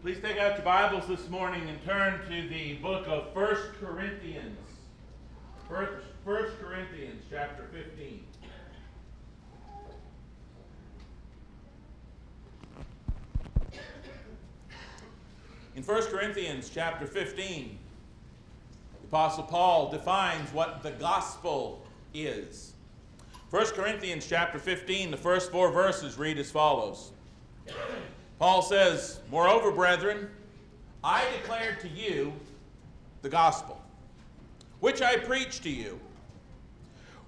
Please take out your Bibles this morning and turn to the book of 1 Corinthians. 1 Corinthians chapter 15. In 1 Corinthians chapter 15, the Apostle Paul defines what the gospel is. 1 Corinthians chapter 15, the first four verses read as follows. Paul says, Moreover, brethren, I declare to you the gospel, which I preached to you,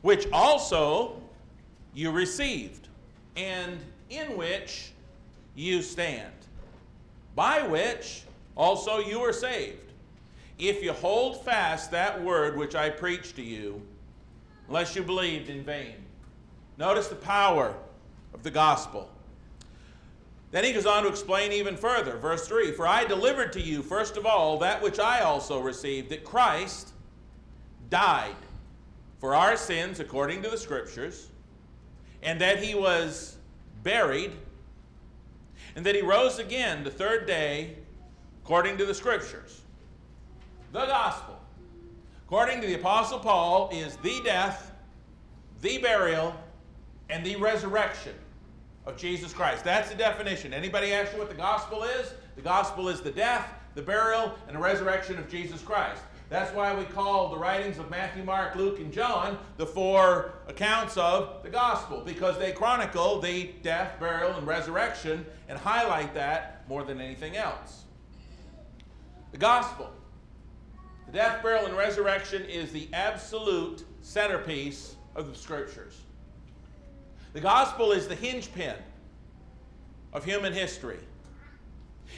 which also you received, and in which you stand, by which also you are saved, if you hold fast that word which I preached to you, unless you believed in vain. Notice the power of the gospel. Then he goes on to explain even further. Verse 3 For I delivered to you, first of all, that which I also received, that Christ died for our sins according to the Scriptures, and that he was buried, and that he rose again the third day according to the Scriptures. The gospel, according to the Apostle Paul, is the death, the burial, and the resurrection of Jesus Christ. That's the definition. Anybody ask you what the gospel is? The gospel is the death, the burial, and the resurrection of Jesus Christ. That's why we call the writings of Matthew, Mark, Luke, and John the four accounts of the gospel because they chronicle the death, burial, and resurrection and highlight that more than anything else. The gospel, the death, burial, and resurrection is the absolute centerpiece of the scriptures. The gospel is the hinge pin of human history.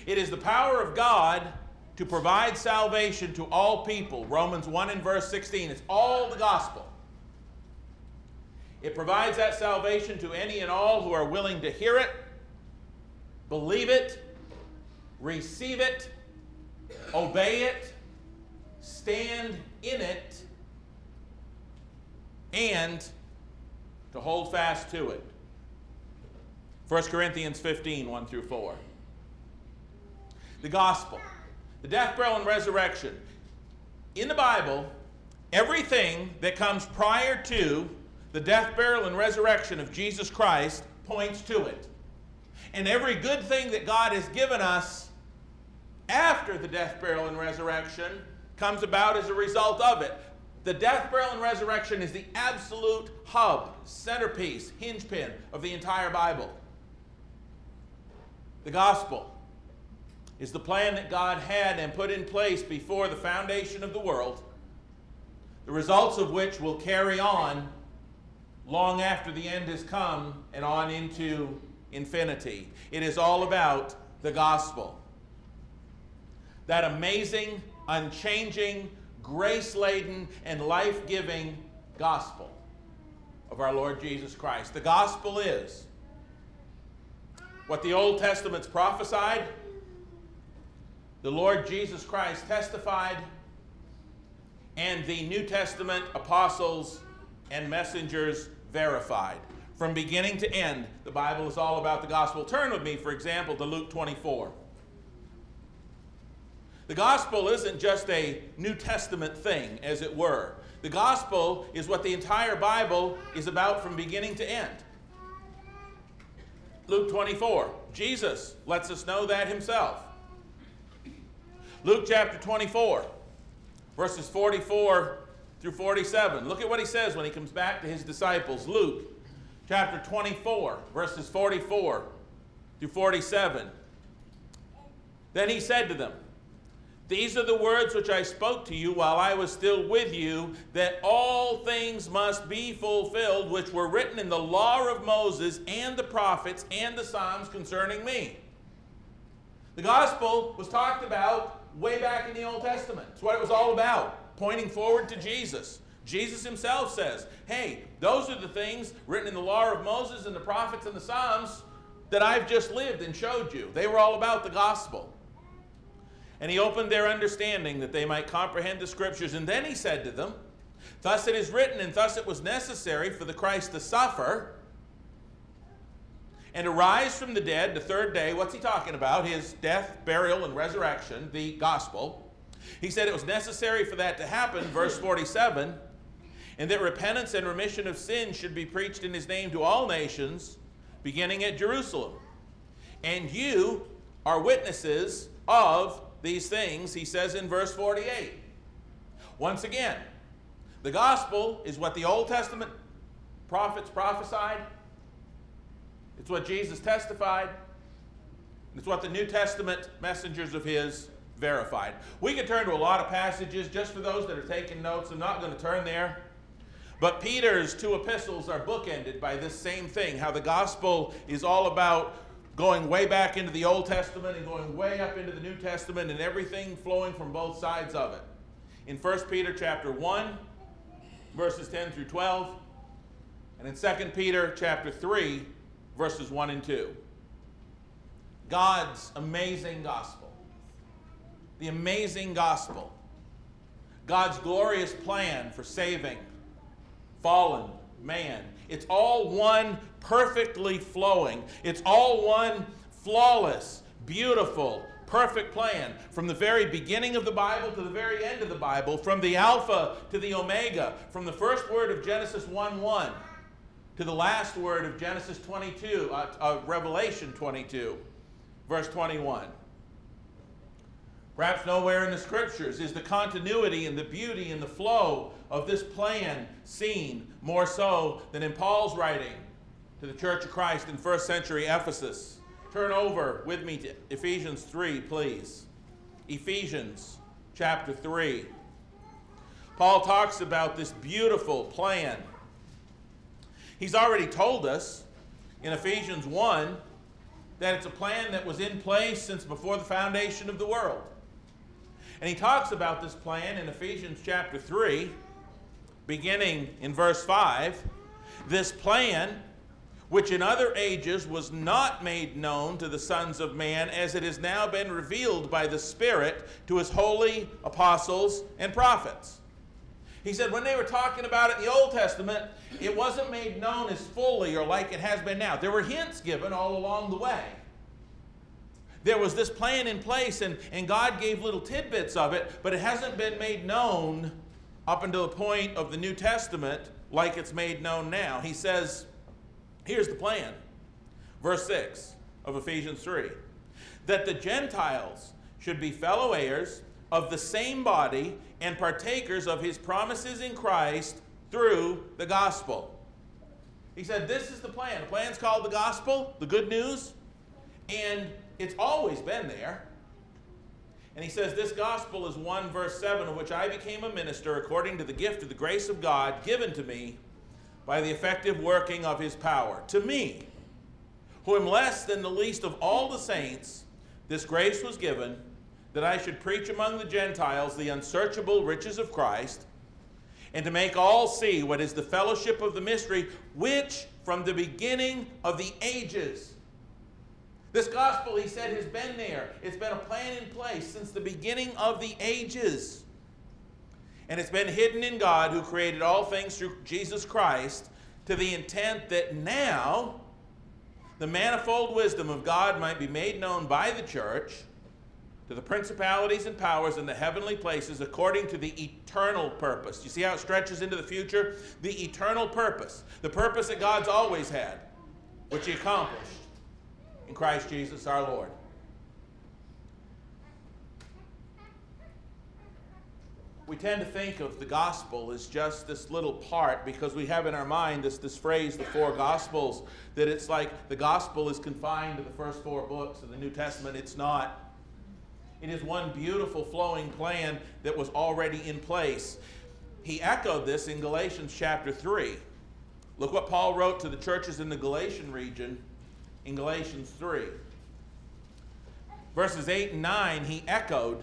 It is the power of God to provide salvation to all people. Romans 1 and verse 16. It's all the gospel. It provides that salvation to any and all who are willing to hear it, believe it, receive it, obey it, stand in it, and to hold fast to it. 1 Corinthians 15, 1 through 4. The gospel, the death, burial, and resurrection. In the Bible, everything that comes prior to the death, burial, and resurrection of Jesus Christ points to it. And every good thing that God has given us after the death, burial, and resurrection comes about as a result of it. The death, burial, and resurrection is the absolute hub, centerpiece, hinge pin of the entire Bible. The gospel is the plan that God had and put in place before the foundation of the world, the results of which will carry on long after the end has come and on into infinity. It is all about the gospel. That amazing, unchanging, grace laden, and life giving gospel of our Lord Jesus Christ. The gospel is what the Old Testament's prophesied, the Lord Jesus Christ testified, and the New Testament apostles and messengers verified. From beginning to end, the Bible is all about the gospel. Turn with me, for example, to Luke 24. The gospel isn't just a New Testament thing, as it were. The gospel is what the entire Bible is about from beginning to end. Luke 24, Jesus lets us know that himself. Luke chapter 24, verses 44 through 47. Look at what he says when he comes back to his disciples. Luke chapter 24, verses 44 through 47. Then he said to them, these are the words which I spoke to you while I was still with you, that all things must be fulfilled which were written in the law of Moses and the prophets and the Psalms concerning me. The gospel was talked about way back in the Old Testament. It's what it was all about, pointing forward to Jesus. Jesus himself says, Hey, those are the things written in the law of Moses and the prophets and the Psalms that I've just lived and showed you. They were all about the gospel. And he opened their understanding that they might comprehend the scriptures. And then he said to them, Thus it is written, and thus it was necessary for the Christ to suffer and to rise from the dead the third day. What's he talking about? His death, burial, and resurrection, the gospel. He said it was necessary for that to happen, verse 47, and that repentance and remission of sins should be preached in his name to all nations, beginning at Jerusalem. And you are witnesses of these things, he says in verse 48. Once again, the gospel is what the Old Testament prophets prophesied, it's what Jesus testified, it's what the New Testament messengers of his verified. We could turn to a lot of passages just for those that are taking notes. I'm not going to turn there. But Peter's two epistles are bookended by this same thing how the gospel is all about going way back into the Old Testament and going way up into the New Testament and everything flowing from both sides of it. In 1 Peter chapter 1, verses 10 through 12, and in 2 Peter chapter 3, verses 1 and 2. God's amazing gospel. The amazing gospel. God's glorious plan for saving fallen man. It's all one perfectly flowing, it's all one flawless, beautiful, perfect plan from the very beginning of the Bible to the very end of the Bible, from the Alpha to the Omega, from the first word of Genesis 1 1 to the last word of Genesis 22, uh, uh, Revelation 22, verse 21. Perhaps nowhere in the scriptures is the continuity and the beauty and the flow of this plan seen more so than in Paul's writing to the Church of Christ in first century Ephesus. Turn over with me to Ephesians 3, please. Ephesians chapter 3. Paul talks about this beautiful plan. He's already told us in Ephesians 1 that it's a plan that was in place since before the foundation of the world. And he talks about this plan in Ephesians chapter 3, beginning in verse 5. This plan which in other ages was not made known to the sons of man, as it has now been revealed by the Spirit to his holy apostles and prophets. He said when they were talking about it in the Old Testament, it wasn't made known as fully or like it has been now. There were hints given all along the way. There was this plan in place, and, and God gave little tidbits of it, but it hasn't been made known up until the point of the New Testament like it's made known now. He says, Here's the plan. Verse 6 of Ephesians 3 that the Gentiles should be fellow heirs of the same body and partakers of his promises in Christ through the gospel. He said, This is the plan. The plan's called the gospel, the good news, and it's always been there. And he says, This gospel is 1 verse 7, of which I became a minister according to the gift of the grace of God given to me by the effective working of his power. To me, who am less than the least of all the saints, this grace was given that I should preach among the Gentiles the unsearchable riches of Christ, and to make all see what is the fellowship of the mystery, which from the beginning of the ages. This gospel, he said, has been there. It's been a plan in place since the beginning of the ages and it's been hidden in God who created all things through Jesus Christ to the intent that now the manifold wisdom of God might be made known by the church to the principalities and powers in the heavenly places according to the eternal purpose. You see how it stretches into the future? The eternal purpose, the purpose that God's always had, which He accomplished in Christ Jesus our Lord. we tend to think of the gospel as just this little part because we have in our mind this, this phrase, the four gospels, that it's like the gospel is confined to the first four books of the New Testament. It's not. It is one beautiful flowing plan that was already in place. He echoed this in Galatians chapter 3. Look what Paul wrote to the churches in the Galatian region in Galatians 3. Verses 8 and 9, he echoed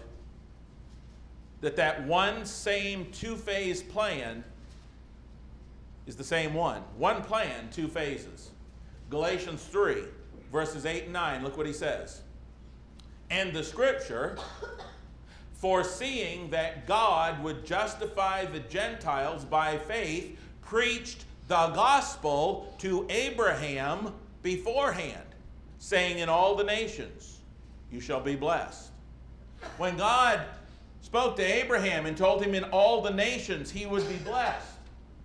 that that one same two-phase plan is the same one. One plan, two phases. Galatians 3, verses 8 and 9, look what he says. And the scripture, foreseeing that God would justify the Gentiles by faith, preached the gospel to Abraham beforehand, saying, In all the nations you shall be blessed. When God spoke to Abraham and told him in all the nations he would be blessed,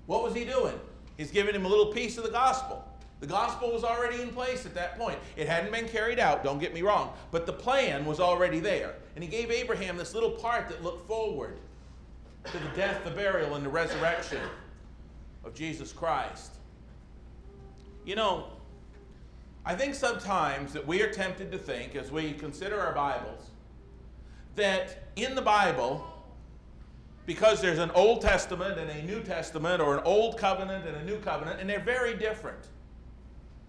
what was he doing? He's giving him a little piece of the gospel. The gospel was already in place at that point. It hadn't been carried out, don't get me wrong, but the plan was already there. And he gave Abraham this little part that looked forward to the death, the burial, and the resurrection of Jesus Christ. You know, I think sometimes that we are tempted to think, as we consider our Bibles, that in the Bible, because there's an Old Testament and a New Testament, or an Old Covenant and a New Covenant, and they're very different.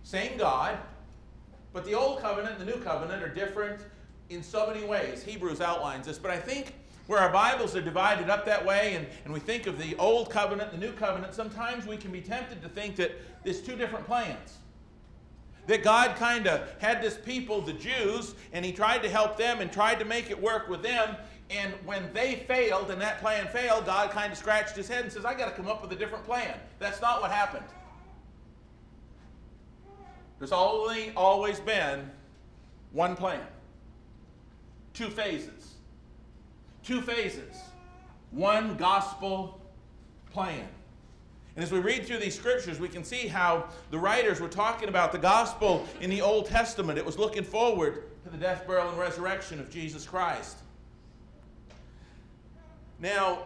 Same God, but the Old Covenant and the New Covenant are different in so many ways. Hebrews outlines this, but I think where our Bibles are divided up that way and, and we think of the Old Covenant, the New Covenant, sometimes we can be tempted to think that there's two different plans. That God kind of had this people, the Jews, and He tried to help them and tried to make it work with them. And when they failed and that plan failed, God kind of scratched his head and says, I got to come up with a different plan. That's not what happened. There's only always been one plan, two phases. Two phases, one gospel plan. And as we read through these scriptures, we can see how the writers were talking about the gospel in the Old Testament. It was looking forward to the death, burial, and resurrection of Jesus Christ. Now,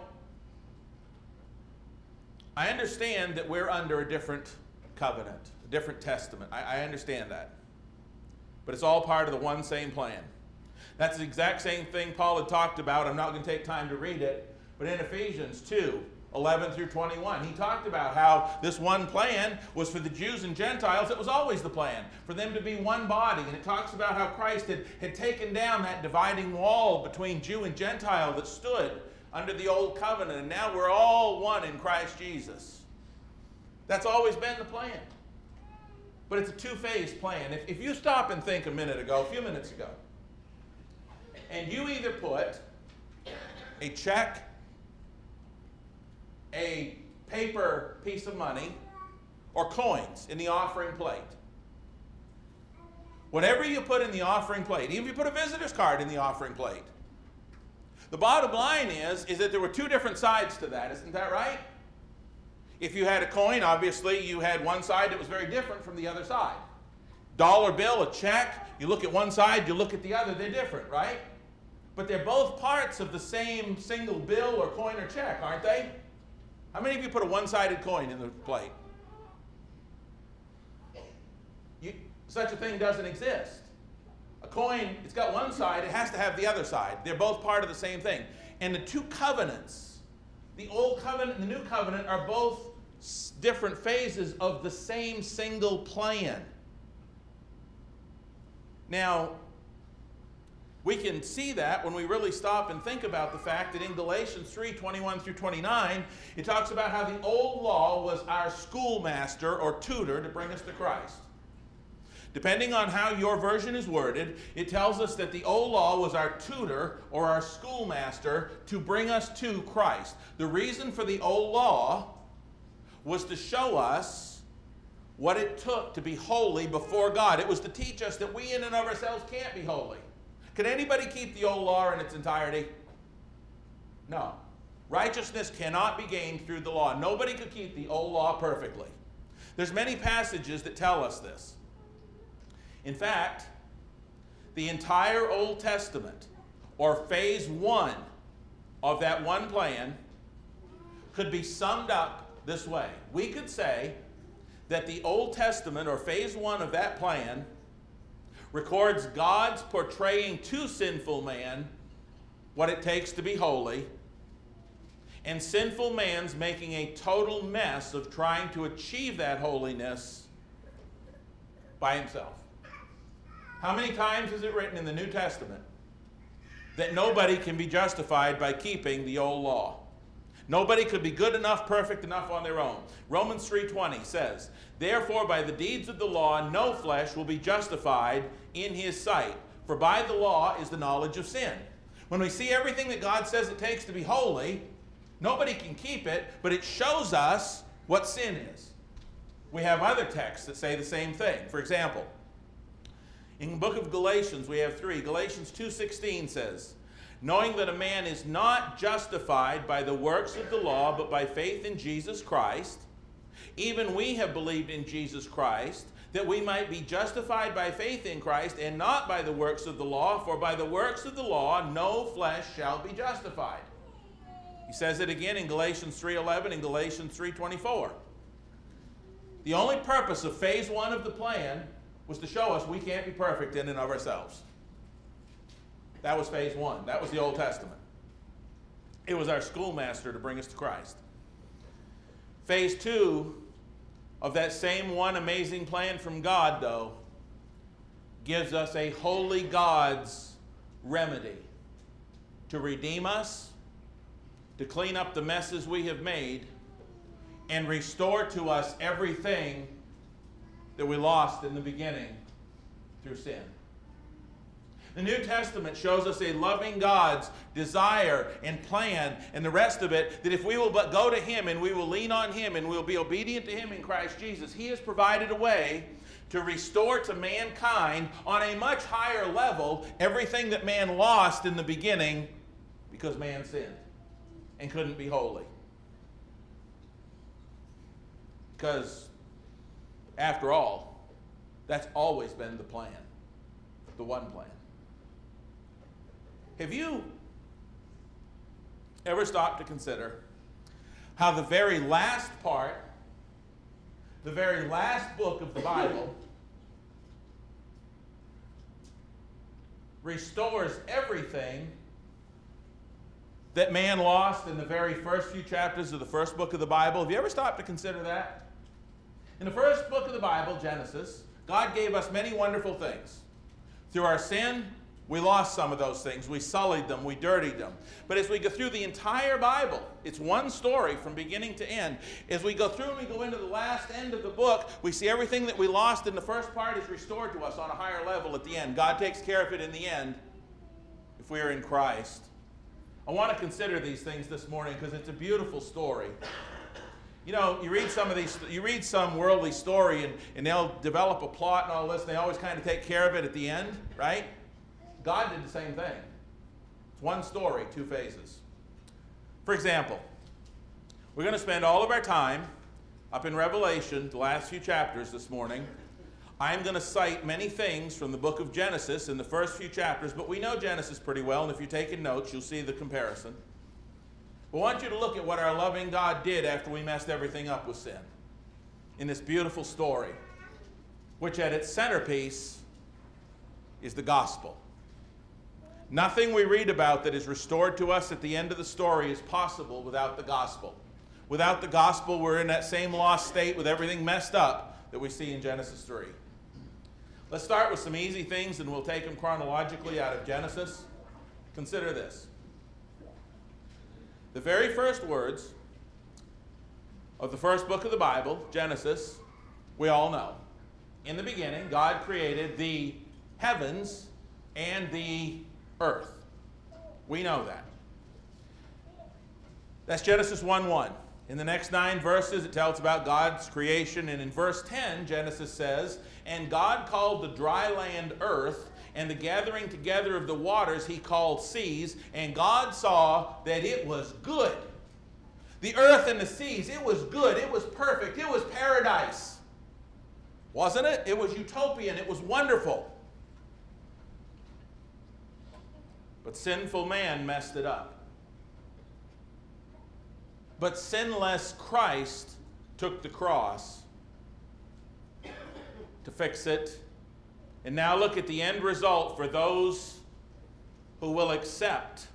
I understand that we're under a different covenant a different testament. I, I understand that. But it's all part of the one same plan. That's the exact same thing Paul had talked about. I'm not going to take time to read it. But in Ephesians 2, 11 through 21. He talked about how this one plan was for the Jews and Gentiles. It was always the plan for them to be one body. And it talks about how Christ had, had taken down that dividing wall between Jew and Gentile that stood under the old covenant. And now we're all one in Christ Jesus. That's always been the plan. But it's a two phase plan. If, if you stop and think a minute ago, a few minutes ago, and you either put a check, a paper piece of money, or coins in the offering plate. Whatever you put in the offering plate, even if you put a visitor's card in the offering plate, the bottom line is, is that there were two different sides to that, isn't that right? If you had a coin, obviously you had one side that was very different from the other side. Dollar bill, a check, you look at one side, you look at the other, they're different, right? But they're both parts of the same single bill or coin or check, aren't they? How many of you put a one sided coin in the plate? You, such a thing doesn't exist. A coin, it's got one side, it has to have the other side. They're both part of the same thing. And the two covenants, the Old Covenant and the New Covenant, are both different phases of the same single plan. Now, we can see that when we really stop and think about the fact that in Galatians 3 21 through 29, it talks about how the old law was our schoolmaster or tutor to bring us to Christ. Depending on how your version is worded, it tells us that the old law was our tutor or our schoolmaster to bring us to Christ. The reason for the old law was to show us what it took to be holy before God. It was to teach us that we in and of ourselves can't be holy. Can anybody keep the old law in its entirety? No. Righteousness cannot be gained through the law. Nobody could keep the old law perfectly. There's many passages that tell us this. In fact, the entire Old Testament, or phase one of that one plan, could be summed up this way. We could say that the Old Testament, or phase one of that plan, records God's portraying to sinful man what it takes to be holy, and sinful man's making a total mess of trying to achieve that holiness by himself. How many times is it written in the New Testament that nobody can be justified by keeping the old law? Nobody could be good enough, perfect enough on their own. Romans 3:20 says, "Therefore by the deeds of the law no flesh will be justified in his sight, for by the law is the knowledge of sin." When we see everything that God says it takes to be holy, nobody can keep it, but it shows us what sin is. We have other texts that say the same thing. For example, in the book of Galatians, we have three. Galatians 2.16 says, Knowing that a man is not justified by the works of the law, but by faith in Jesus Christ, even we have believed in Jesus Christ, that we might be justified by faith in Christ and not by the works of the law, for by the works of the law no flesh shall be justified. He says it again in Galatians 3:11 and Galatians 3:24. The only purpose of phase 1 of the plan was to show us we can't be perfect in and of ourselves. That was phase 1. That was the Old Testament. It was our schoolmaster to bring us to Christ. Phase 2 of that same one amazing plan from God, though, gives us a holy God's remedy to redeem us, to clean up the messes we have made, and restore to us everything that we lost in the beginning through sin. The New Testament shows us a loving God's desire and plan and the rest of it that if we will but go to Him and we will lean on Him and we'll be obedient to Him in Christ Jesus, He has provided a way to restore to mankind on a much higher level everything that man lost in the beginning because man sinned and couldn't be holy. Because, after all, that's always been the plan, the one plan. Have you ever stopped to consider how the very last part, the very last book of the Bible, restores everything that man lost in the very first few chapters of the first book of the Bible? Have you ever stopped to consider that? In the first book of the Bible, Genesis, God gave us many wonderful things. Through our sin, we lost some of those things. We sullied them. We dirtied them. But as we go through the entire Bible, it's one story from beginning to end. As we go through and we go into the last end of the book, we see everything that we lost in the first part is restored to us on a higher level at the end. God takes care of it in the end if we are in Christ. I want to consider these things this morning because it's a beautiful story. You know, you read some of these, you read some worldly story and, and they'll develop a plot and all this, and they always kind of take care of it at the end, right? God did the same thing. It's one story, two phases. For example, we're going to spend all of our time up in Revelation, the last few chapters this morning. I'm going to cite many things from the book of Genesis in the first few chapters, but we know Genesis pretty well, and if you're taking notes, you'll see the comparison. I want you to look at what our loving God did after we messed everything up with sin in this beautiful story, which at its centerpiece is the gospel. Nothing we read about that is restored to us at the end of the story is possible without the gospel. Without the gospel, we're in that same lost state with everything messed up that we see in Genesis 3. Let's start with some easy things and we'll take them chronologically out of Genesis. Consider this. The very first words of the first book of the Bible, Genesis, we all know. In the beginning, God created the heavens and the earth. We know that. That's Genesis 1 1. In the next nine verses, it tells about God's creation. And in verse 10, Genesis says, And God called the dry land earth, and the gathering together of the waters he called seas. And God saw that it was good. The earth and the seas, it was good. It was perfect. It was paradise. Wasn't it? It was utopian. It was wonderful. But sinful man messed it up. But sinless Christ took the cross to fix it. And now look at the end result for those who will accept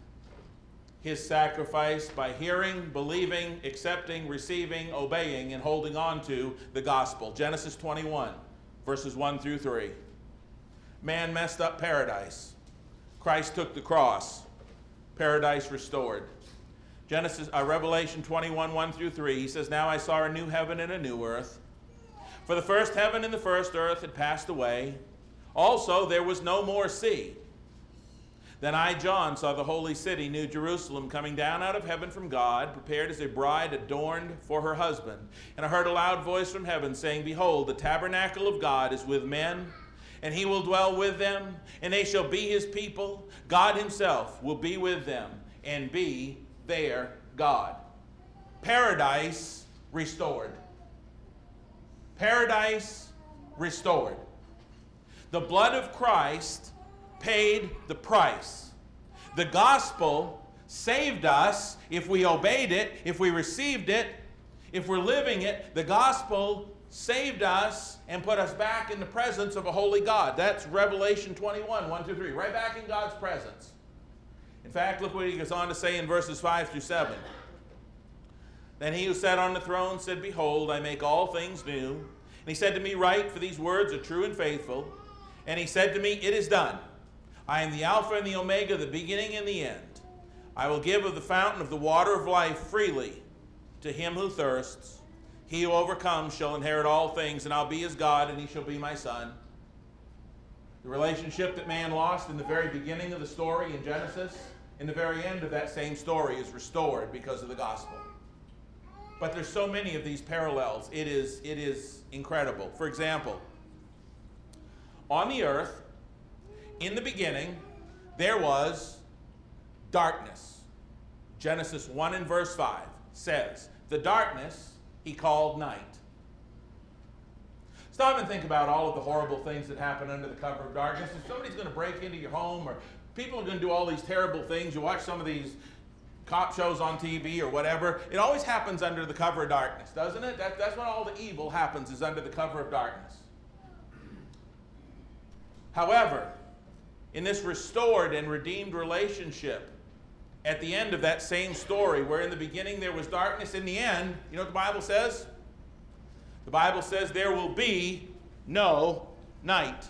his sacrifice by hearing, believing, accepting, receiving, obeying, and holding on to the gospel. Genesis 21, verses 1 through 3. Man messed up paradise. Christ took the cross, paradise restored. Genesis, uh, Revelation 21, 1 through 3, he says, Now I saw a new heaven and a new earth. For the first heaven and the first earth had passed away. Also, there was no more sea. Then I, John, saw the holy city, New Jerusalem, coming down out of heaven from God, prepared as a bride adorned for her husband. And I heard a loud voice from heaven saying, Behold, the tabernacle of God is with men, and he will dwell with them, and they shall be his people. God himself will be with them and be their God. Paradise restored. Paradise restored. The blood of Christ paid the price. The gospel saved us if we obeyed it, if we received it, if we're living it. The gospel saved us and put us back in the presence of a holy God. That's Revelation 21, 1 through 3. Right back in God's presence. In fact, look what he goes on to say in verses 5 through 7. Then he who sat on the throne said, Behold, I make all things new. And he said to me, Write, for these words are true and faithful. And he said to me, It is done. I am the Alpha and the Omega, the beginning and the end. I will give of the fountain of the water of life freely to him who thirsts. He who overcomes shall inherit all things, and I'll be his God, and he shall be my son. The relationship that man lost in the very beginning of the story in Genesis, in the very end of that same story, is restored because of the gospel. But there's so many of these parallels. It is, it is incredible. For example, on the earth, in the beginning, there was darkness. Genesis 1 and verse 5 says, The darkness he called night. Stop and think about all of the horrible things that happen under the cover of darkness. If somebody's going to break into your home or people are going to do all these terrible things, you watch some of these cop shows on TV or whatever, it always happens under the cover of darkness, doesn't it? That, that's when all the evil happens, is under the cover of darkness. However, in this restored and redeemed relationship, at the end of that same story, where in the beginning there was darkness, in the end, you know what the Bible says? The Bible says there will be no night.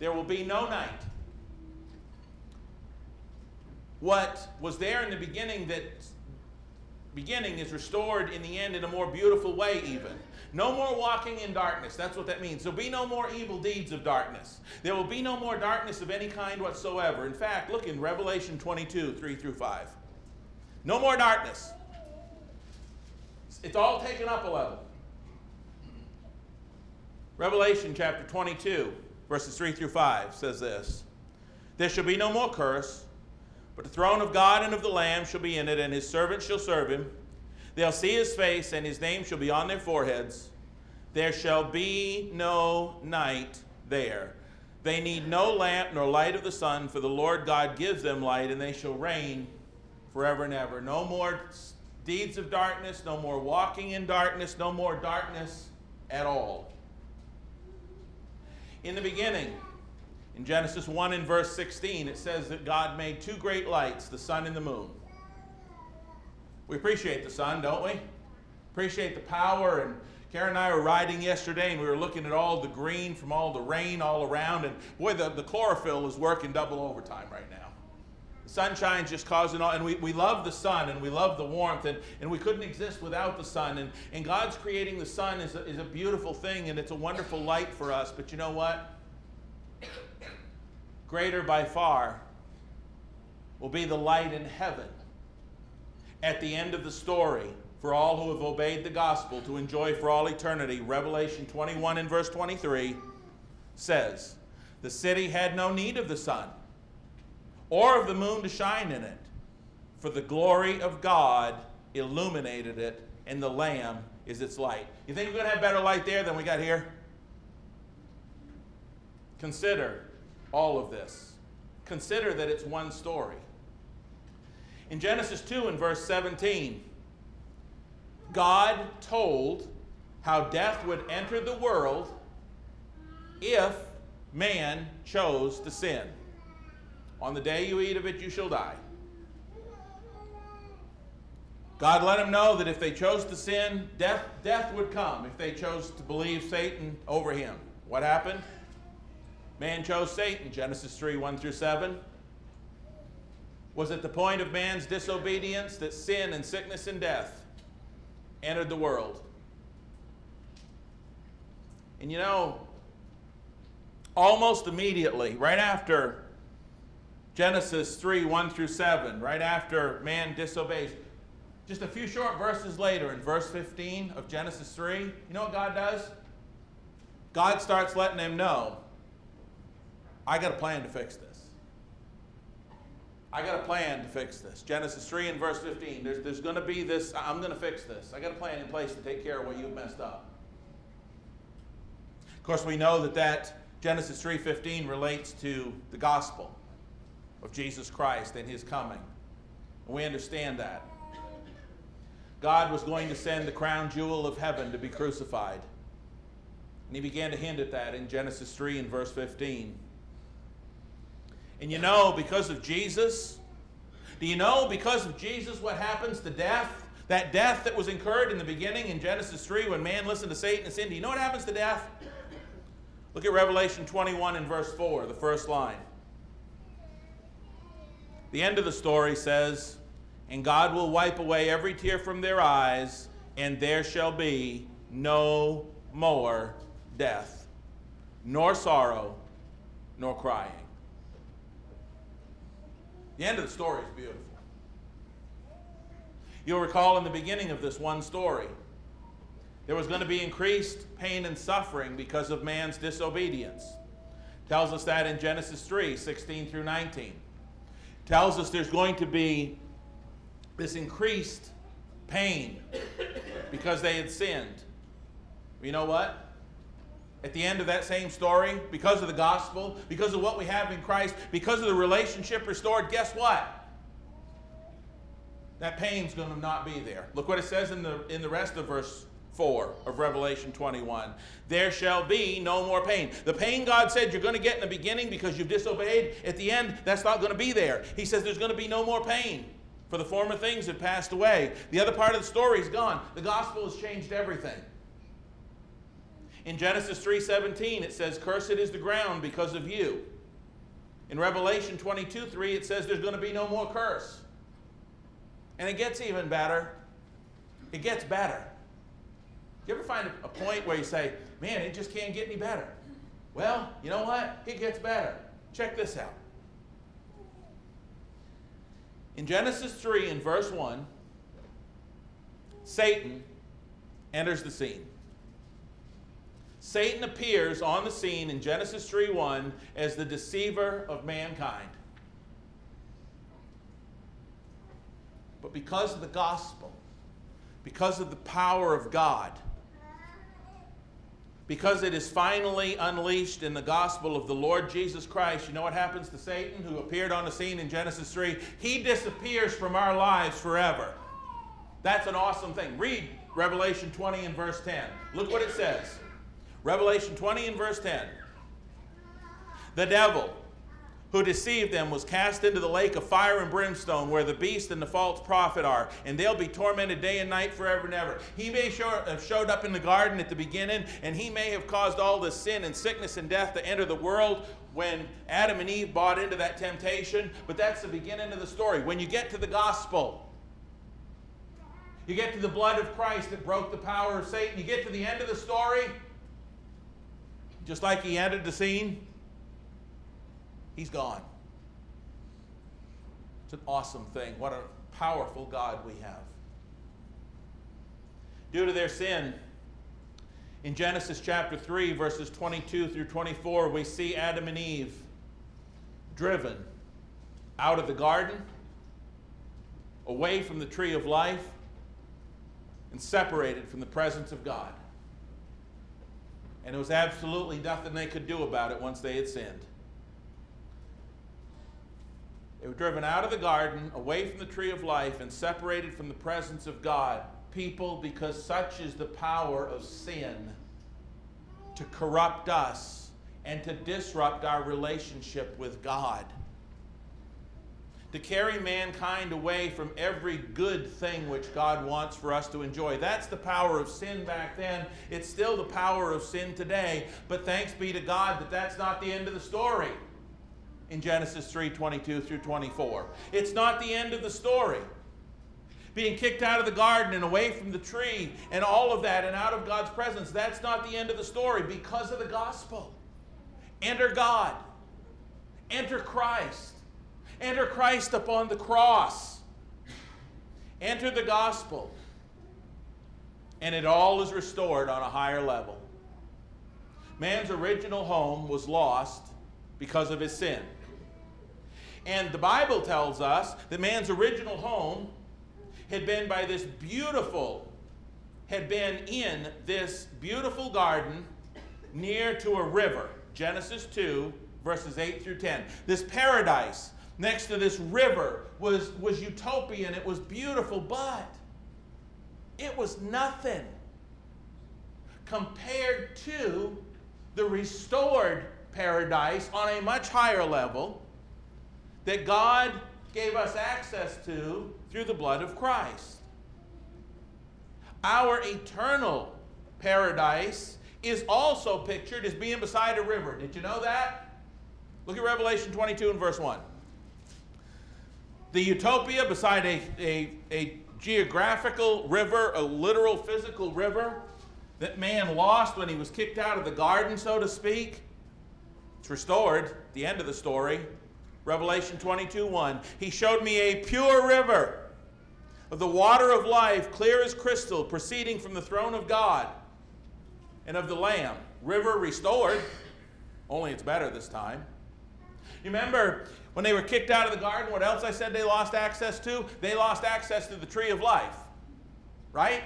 There will be no night. What was there in the beginning that beginning is restored in the end in a more beautiful way even. No more walking in darkness. That's what that means. There'll be no more evil deeds of darkness. There will be no more darkness of any kind whatsoever. In fact, look in Revelation 22, 3 through 5. No more darkness. It's all taken up a level. Revelation chapter 22, verses 3 through 5 says this There shall be no more curse, but the throne of God and of the Lamb shall be in it, and his servants shall serve him. They'll see his face, and his name shall be on their foreheads. There shall be no night there. They need no lamp nor light of the sun, for the Lord God gives them light, and they shall reign forever and ever. No more deeds of darkness, no more walking in darkness, no more darkness at all. In the beginning, in Genesis 1 and verse 16, it says that God made two great lights, the sun and the moon. We appreciate the sun, don't we? Appreciate the power. And Karen and I were riding yesterday and we were looking at all the green from all the rain all around. And boy, the, the chlorophyll is working double overtime right now. The sunshine's just causing all, and we, we love the sun and we love the warmth, and, and we couldn't exist without the sun. And, and God's creating the sun is a, is a beautiful thing and it's a wonderful light for us. But you know what? Greater by far will be the light in heaven at the end of the story for all who have obeyed the gospel to enjoy for all eternity. Revelation 21 and verse 23 says, The city had no need of the sun or of the moon to shine in it, for the glory of God illuminated it, and the Lamb is its light. You think we're going to have better light there than we got here? Consider all of this. Consider that it's one story. In Genesis 2 and verse 17, God told how death would enter the world if man chose to sin. On the day you eat of it, you shall die. God let them know that if they chose to sin, death, death would come if they chose to believe Satan over him. What happened? Man chose Satan, Genesis 3 1 through 7 was at the point of man's disobedience that sin and sickness and death entered the world. And you know, almost immediately, right after Genesis 3 1 through 7, right after man disobeys. Just a few short verses later, in verse 15 of Genesis 3, you know what God does? God starts letting them know I got a plan to fix this. I got a plan to fix this. Genesis 3 and verse 15. There's, there's going to be this, I'm going to fix this. I got a plan in place to take care of what you've messed up. Of course, we know that that Genesis 3:15 relates to the gospel of Jesus Christ and his coming. And we understand that. God was going to send the crown jewel of heaven to be crucified. And he began to hint at that in Genesis 3 and verse 15. And you know, because of Jesus, do you know because of Jesus what happens to death? That death that was incurred in the beginning in Genesis 3 when man listened to Satan and sinned. Do you know what happens to death? Look at Revelation 21 and verse 4, the first line. The end of the story says, And God will wipe away every tear from their eyes, and there shall be no more death, nor sorrow, nor crying. The end of the story is beautiful. You'll recall in the beginning of this one story, there was going to be increased pain and suffering because of man's disobedience. Tells us that in Genesis 3 16 through 19. Tells us there's going to be this increased pain because they had sinned. You know what? At the end of that same story, because of the gospel, because of what we have in Christ, because of the relationship restored, guess what? That pain's going to not be there. Look what it says in the, in the rest of verse 4 of Revelation 21. There shall be no more pain. The pain God said you're going to get in the beginning because you've disobeyed, at the end, that's not going to be there. He says there's going to be no more pain, for the former things have passed away. The other part of the story is gone. The gospel has changed everything. In Genesis 3:17 it says cursed is the ground because of you. In Revelation 22:3 it says there's going to be no more curse. And it gets even better. It gets better. You ever find a, point where you say, man, it just can't get any better? Well, you know what? It gets better. Check this out. In Genesis 3, in verse 1, Satan enters the scene. Satan appears on the scene in Genesis 3 1 as the deceiver of mankind. But because of the gospel, because of the power of God, because it is finally unleashed in the gospel of the Lord Jesus Christ, you know what happens to Satan, who appeared on the scene in Genesis 3? He disappears from our lives forever. That's an awesome thing. Read Revelation 20 and verse 10. Look what it says. Revelation 20 and verse 10. The devil who deceived them was cast into the lake of fire and brimstone where the beast and the false prophet are and they'll be tormented day and night forever and ever. He may have uh, showed up in the garden at the beginning and he may have caused all the sin and sickness and death to enter the world when adam and eve bought into that temptation. But that's the beginning of the story. When you get to the gospel you get to the blood of christ that broke the power of satan you get to the end of the story just like he entered the scene He's gone. It's an awesome thing. What a powerful God we have. Due to their sin, in Genesis chapter 3, verses 22 through 24, we see Adam and Eve driven out of the garden, away from the tree of life, and separated from the presence of God. And there was absolutely nothing they could do about it once they had sinned. They were driven out of the garden, away from the tree of life, and separated from the presence of God. People, because such is the power of sin to corrupt us and to disrupt our relationship with God. To carry mankind away from every good thing which God wants for us to enjoy. That's the power of sin back then. It's still the power of sin today. But thanks be to God that that's not the end of the story in Genesis 3 22 through 24. It's not the end of the story. Being kicked out of the garden and away from the tree and all of that and out of God's presence, that's not the end of the story because of the gospel. Enter God, enter Christ. Enter Christ upon the cross. Enter the gospel. And it all is restored on a higher level. Man's original home was lost because of his sin. And the Bible tells us that man's original home had been by this beautiful, had been in this beautiful garden near to a river. Genesis 2, verses 8 through 10. This paradise next to this river was, was utopian. It was beautiful, but it was nothing compared to the restored paradise on a much higher level that God gave us access to through the blood of Christ. Our eternal paradise is also pictured as being beside a river. Did you know that? Look at Revelation 22 and verse 1. The utopia beside a, a, a geographical river, a literal physical river that man lost when he was kicked out of the garden, so to speak. It's restored, the end of the story. Revelation 22 1. He showed me a pure river of the water of life, clear as crystal, proceeding from the throne of God and of the Lamb. River restored, only it's better this time. You remember when they were kicked out of the garden, what else I said they lost access to? They lost access to the tree of life, right?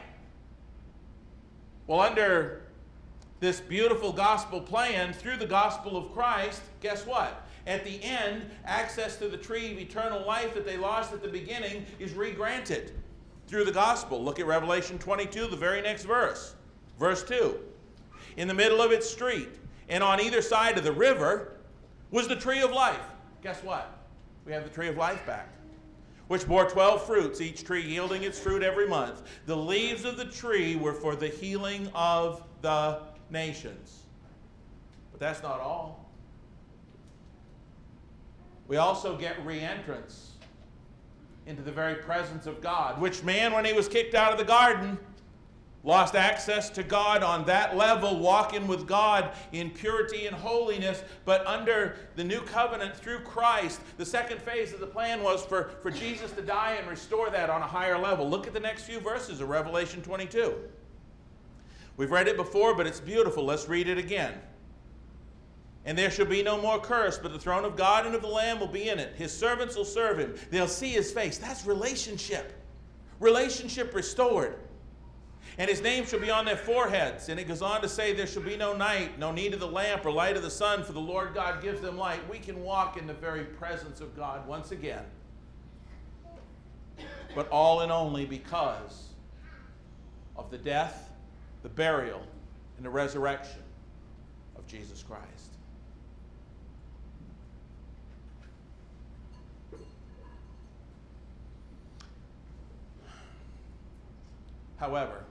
Well, under this beautiful gospel plan through the gospel of Christ, guess what? At the end, access to the tree of eternal life that they lost at the beginning is regranted through the gospel. Look at Revelation 22, the very next verse. Verse 2. In the middle of its street, and on either side of the river, was the tree of life. Guess what? We have the tree of life back which bore 12 fruits, each tree yielding its fruit every month. The leaves of the tree were for the healing of the nations. But that's not all. We also get reentrance into the very presence of God, which man, when he was kicked out of the garden, lost access to God on that level, walking with God in purity and holiness. But under the new covenant through Christ, the second phase of the plan was for, for Jesus to die and restore that on a higher level. Look at the next few verses of Revelation 22. We've read it before, but it's beautiful. Let's read it again. And there shall be no more curse, but the throne of God and of the Lamb will be in it. His servants will serve him. They'll see his face. That's relationship. Relationship restored and his name shall be on their foreheads. And it goes on to say, There shall be no night, no need of the lamp or light of the sun, for the Lord God gives them light. We can walk in the very presence of God once again. But all and only because of the death, the burial, and the resurrection of Jesus Christ. However,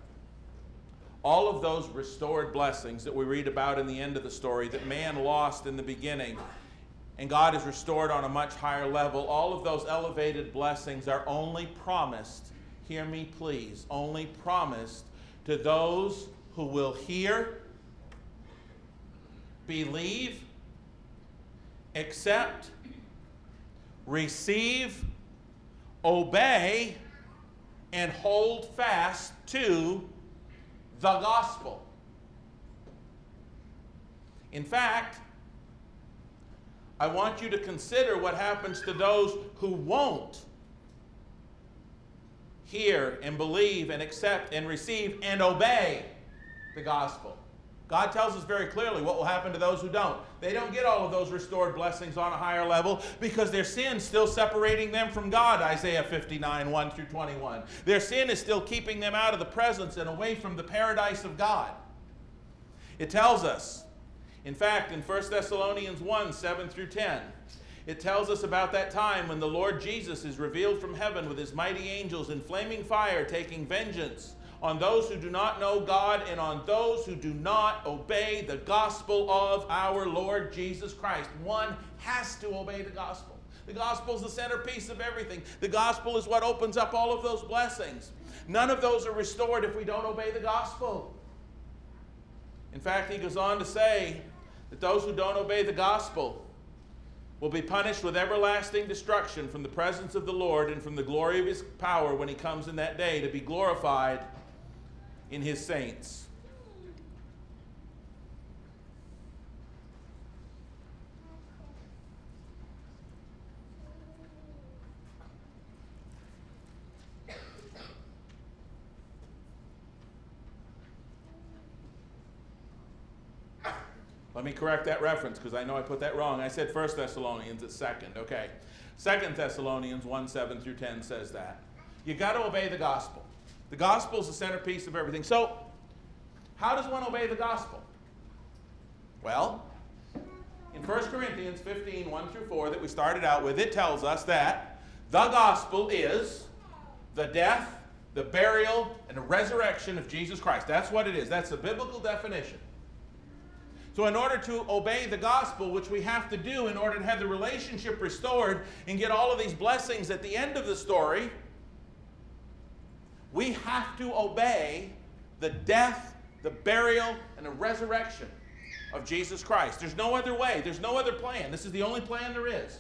all of those restored blessings that we read about in the end of the story that man lost in the beginning and God has restored on a much higher level, all of those elevated blessings are only promised, hear me please, only promised to those who will hear, believe, accept, receive, obey, and hold fast to the gospel. In fact, I want you to consider what happens to those who won't hear and believe and accept and receive and obey the gospel. God tells us very clearly what will happen to those who don't. They don't get all of those restored blessings on a higher level because their sin is still separating them from God, Isaiah 59, 1 through 21. Their sin is still keeping them out of the presence and away from the paradise of God. It tells us, in fact, in 1 Thessalonians 1, 7 through 10, it tells us about that time when the Lord Jesus is revealed from heaven with his mighty angels in flaming fire, taking vengeance on those who do not know God and on those who do not obey the gospel of our Lord Jesus Christ. One has to obey the gospel. The gospel is the centerpiece of everything. The gospel is what opens up all of those blessings. None of those are restored if we don't obey the gospel. In fact, he goes on to say that those who don't obey the gospel will be punished with everlasting destruction from the presence of the Lord and from the glory of his power when he comes in that day to be glorified in his saints. Let me correct that reference because I know I put that wrong. I said 1 Thessalonians, it's 2nd. Okay. 2 Thessalonians 1 7 through 10 says that. You got to obey the gospel. The gospel is the centerpiece of everything. So, how does one obey the gospel? Well, in 1 Corinthians 15 1 through 4, that we started out with, it tells us that the gospel is the death, the burial, and the resurrection of Jesus Christ. That's what it is. That's the biblical definition. So, in order to obey the gospel, which we have to do in order to have the relationship restored and get all of these blessings at the end of the story, we have to obey the death, the burial, and the resurrection of Jesus Christ. There's no other way, there's no other plan. This is the only plan there is.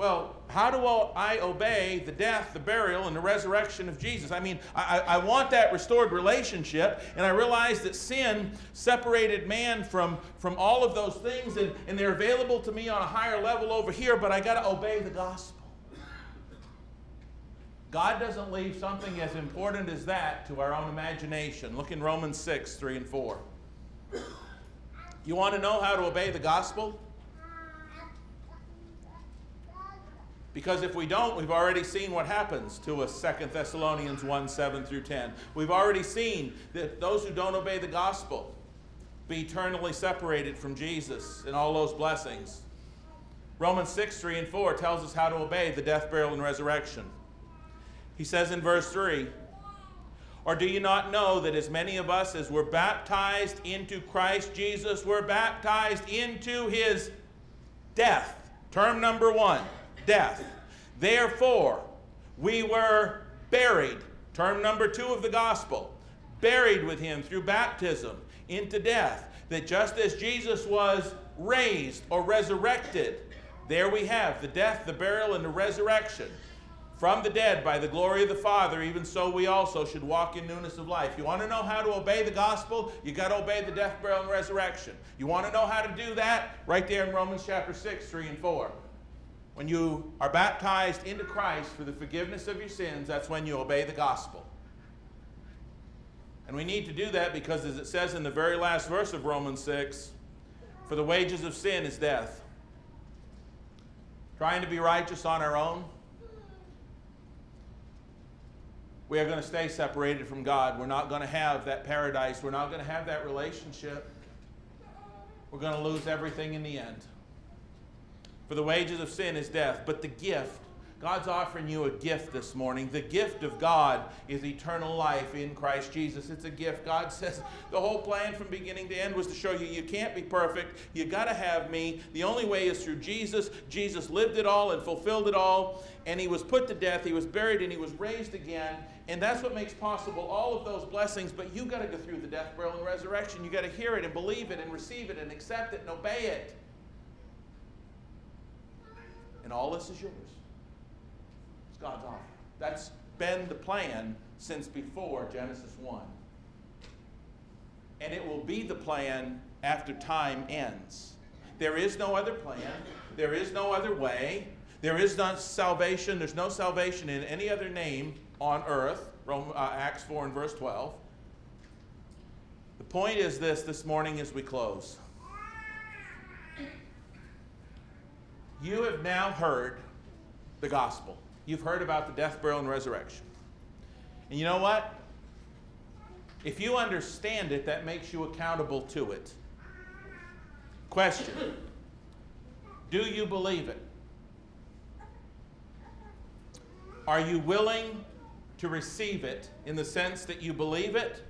Well, how do I obey the death, the burial, and the resurrection of Jesus? I mean, I, I, want that restored relationship, and I realize that sin separated man from, from all of those things, and, and they're available to me on a higher level over here, but I got to obey the gospel. God doesn't leave something as important as that to our own imagination. Look in Romans 6 3 and 4. You want to know how to obey the gospel? Because if we don't, we've already seen what happens to us, 2 Thessalonians 1 7 through 10. We've already seen that those who don't obey the gospel be eternally separated from Jesus and all those blessings. Romans 6 3 and 4 tells us how to obey the death, burial, and resurrection. He says in verse 3 Or do you not know that as many of us as were baptized into Christ Jesus were baptized into his death? Term number one death. Therefore, we were buried. Term number two of the gospel buried with him through baptism into death. That just as Jesus was raised or resurrected, there we have the death, the burial, and the resurrection from the dead by the glory of the Father, even so we also should walk in newness of life. You want to know how to obey the gospel? You got to obey the death, burial, and resurrection. You want to know how to do that? Right there in Romans chapter 6, 3 and 4. When you are baptized into Christ for the forgiveness of your sins, that's when you obey the gospel. And we need to do that because, as it says in the very last verse of Romans 6, for the wages of sin is death. Trying to be righteous on our own, we are going to stay separated from God. We're not going to have that paradise. We're not going to have that relationship. We're going to lose everything in the end. For the wages of sin is death, but the gift, God's offering you a gift this morning. The gift of God is eternal life in Christ Jesus. It's a gift. God says the whole plan from beginning to end was to show you you can't be perfect. You got to have me. The only way is through Jesus. Jesus lived it all and fulfilled it all. And he was put to death, he was buried, and he was raised again. And that's what makes possible all of those blessings. But you got to go through the death, burial, and resurrection. You got to hear it and believe it and receive it and accept it and obey it and all this is yours. It's God's offer. That's been the plan since before Genesis 1. And it will be the plan after time ends. There is no other plan, there is no other way. There is no salvation. There's no salvation in any other name on earth. Rome, uh, Acts 4 and verse 12. The point is this this morning as we close. you have now heard the gospel. You've heard about the death, burial, and resurrection. And you know what? If you understand it, that makes you accountable to it. Question Do you believe it? Are you willing to receive it in the sense that you believe it?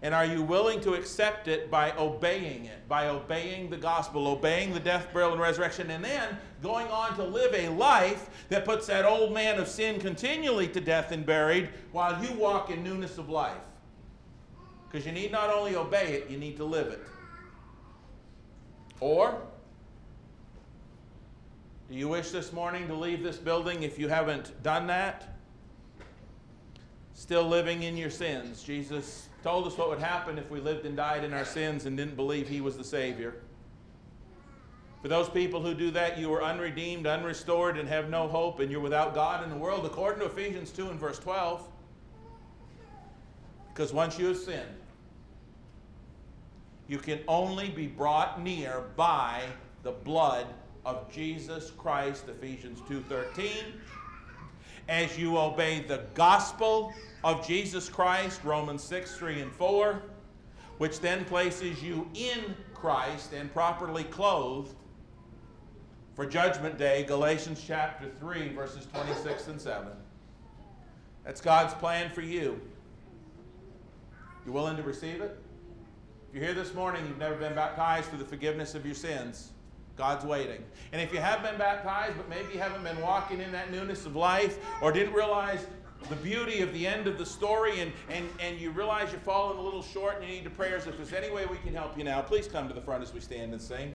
And are you willing to accept it by obeying it, by obeying the gospel, obeying the death, burial, and resurrection, and then going on to live a life that puts that old man of sin continually to death and buried while you walk in newness of life? Because you need not only obey it, you need to live it. Or Do you wish this morning to leave this building if you haven't done that? Still living in your sins. Jesus told us what would happen if we lived and died in our sins and didn't believe He was the Savior. For those people who do that, you are unredeemed, unrestored, and have no hope, and you're without God in the world, according to Ephesians 2 and verse 12. Because once you have sinned, you can only be brought near by the blood of Jesus Christ, Ephesians 2:13. As you obey the gospel of Jesus Christ, Romans 6, 3 and 4, which then places you in Christ and properly clothed for judgment day, Galatians chapter 3, verses 26 and 7. That's God's plan for you. You willing to receive it? If you're here this morning, you've never been baptized for the forgiveness of your sins. God's waiting. And if you have been baptized, but maybe you haven't been walking in that newness of life or didn't realize the beauty of the end of the story and, and, and you realize you're falling a little short and you need the prayers, if there's any way we can help you now, please come to the front as we stand and sing.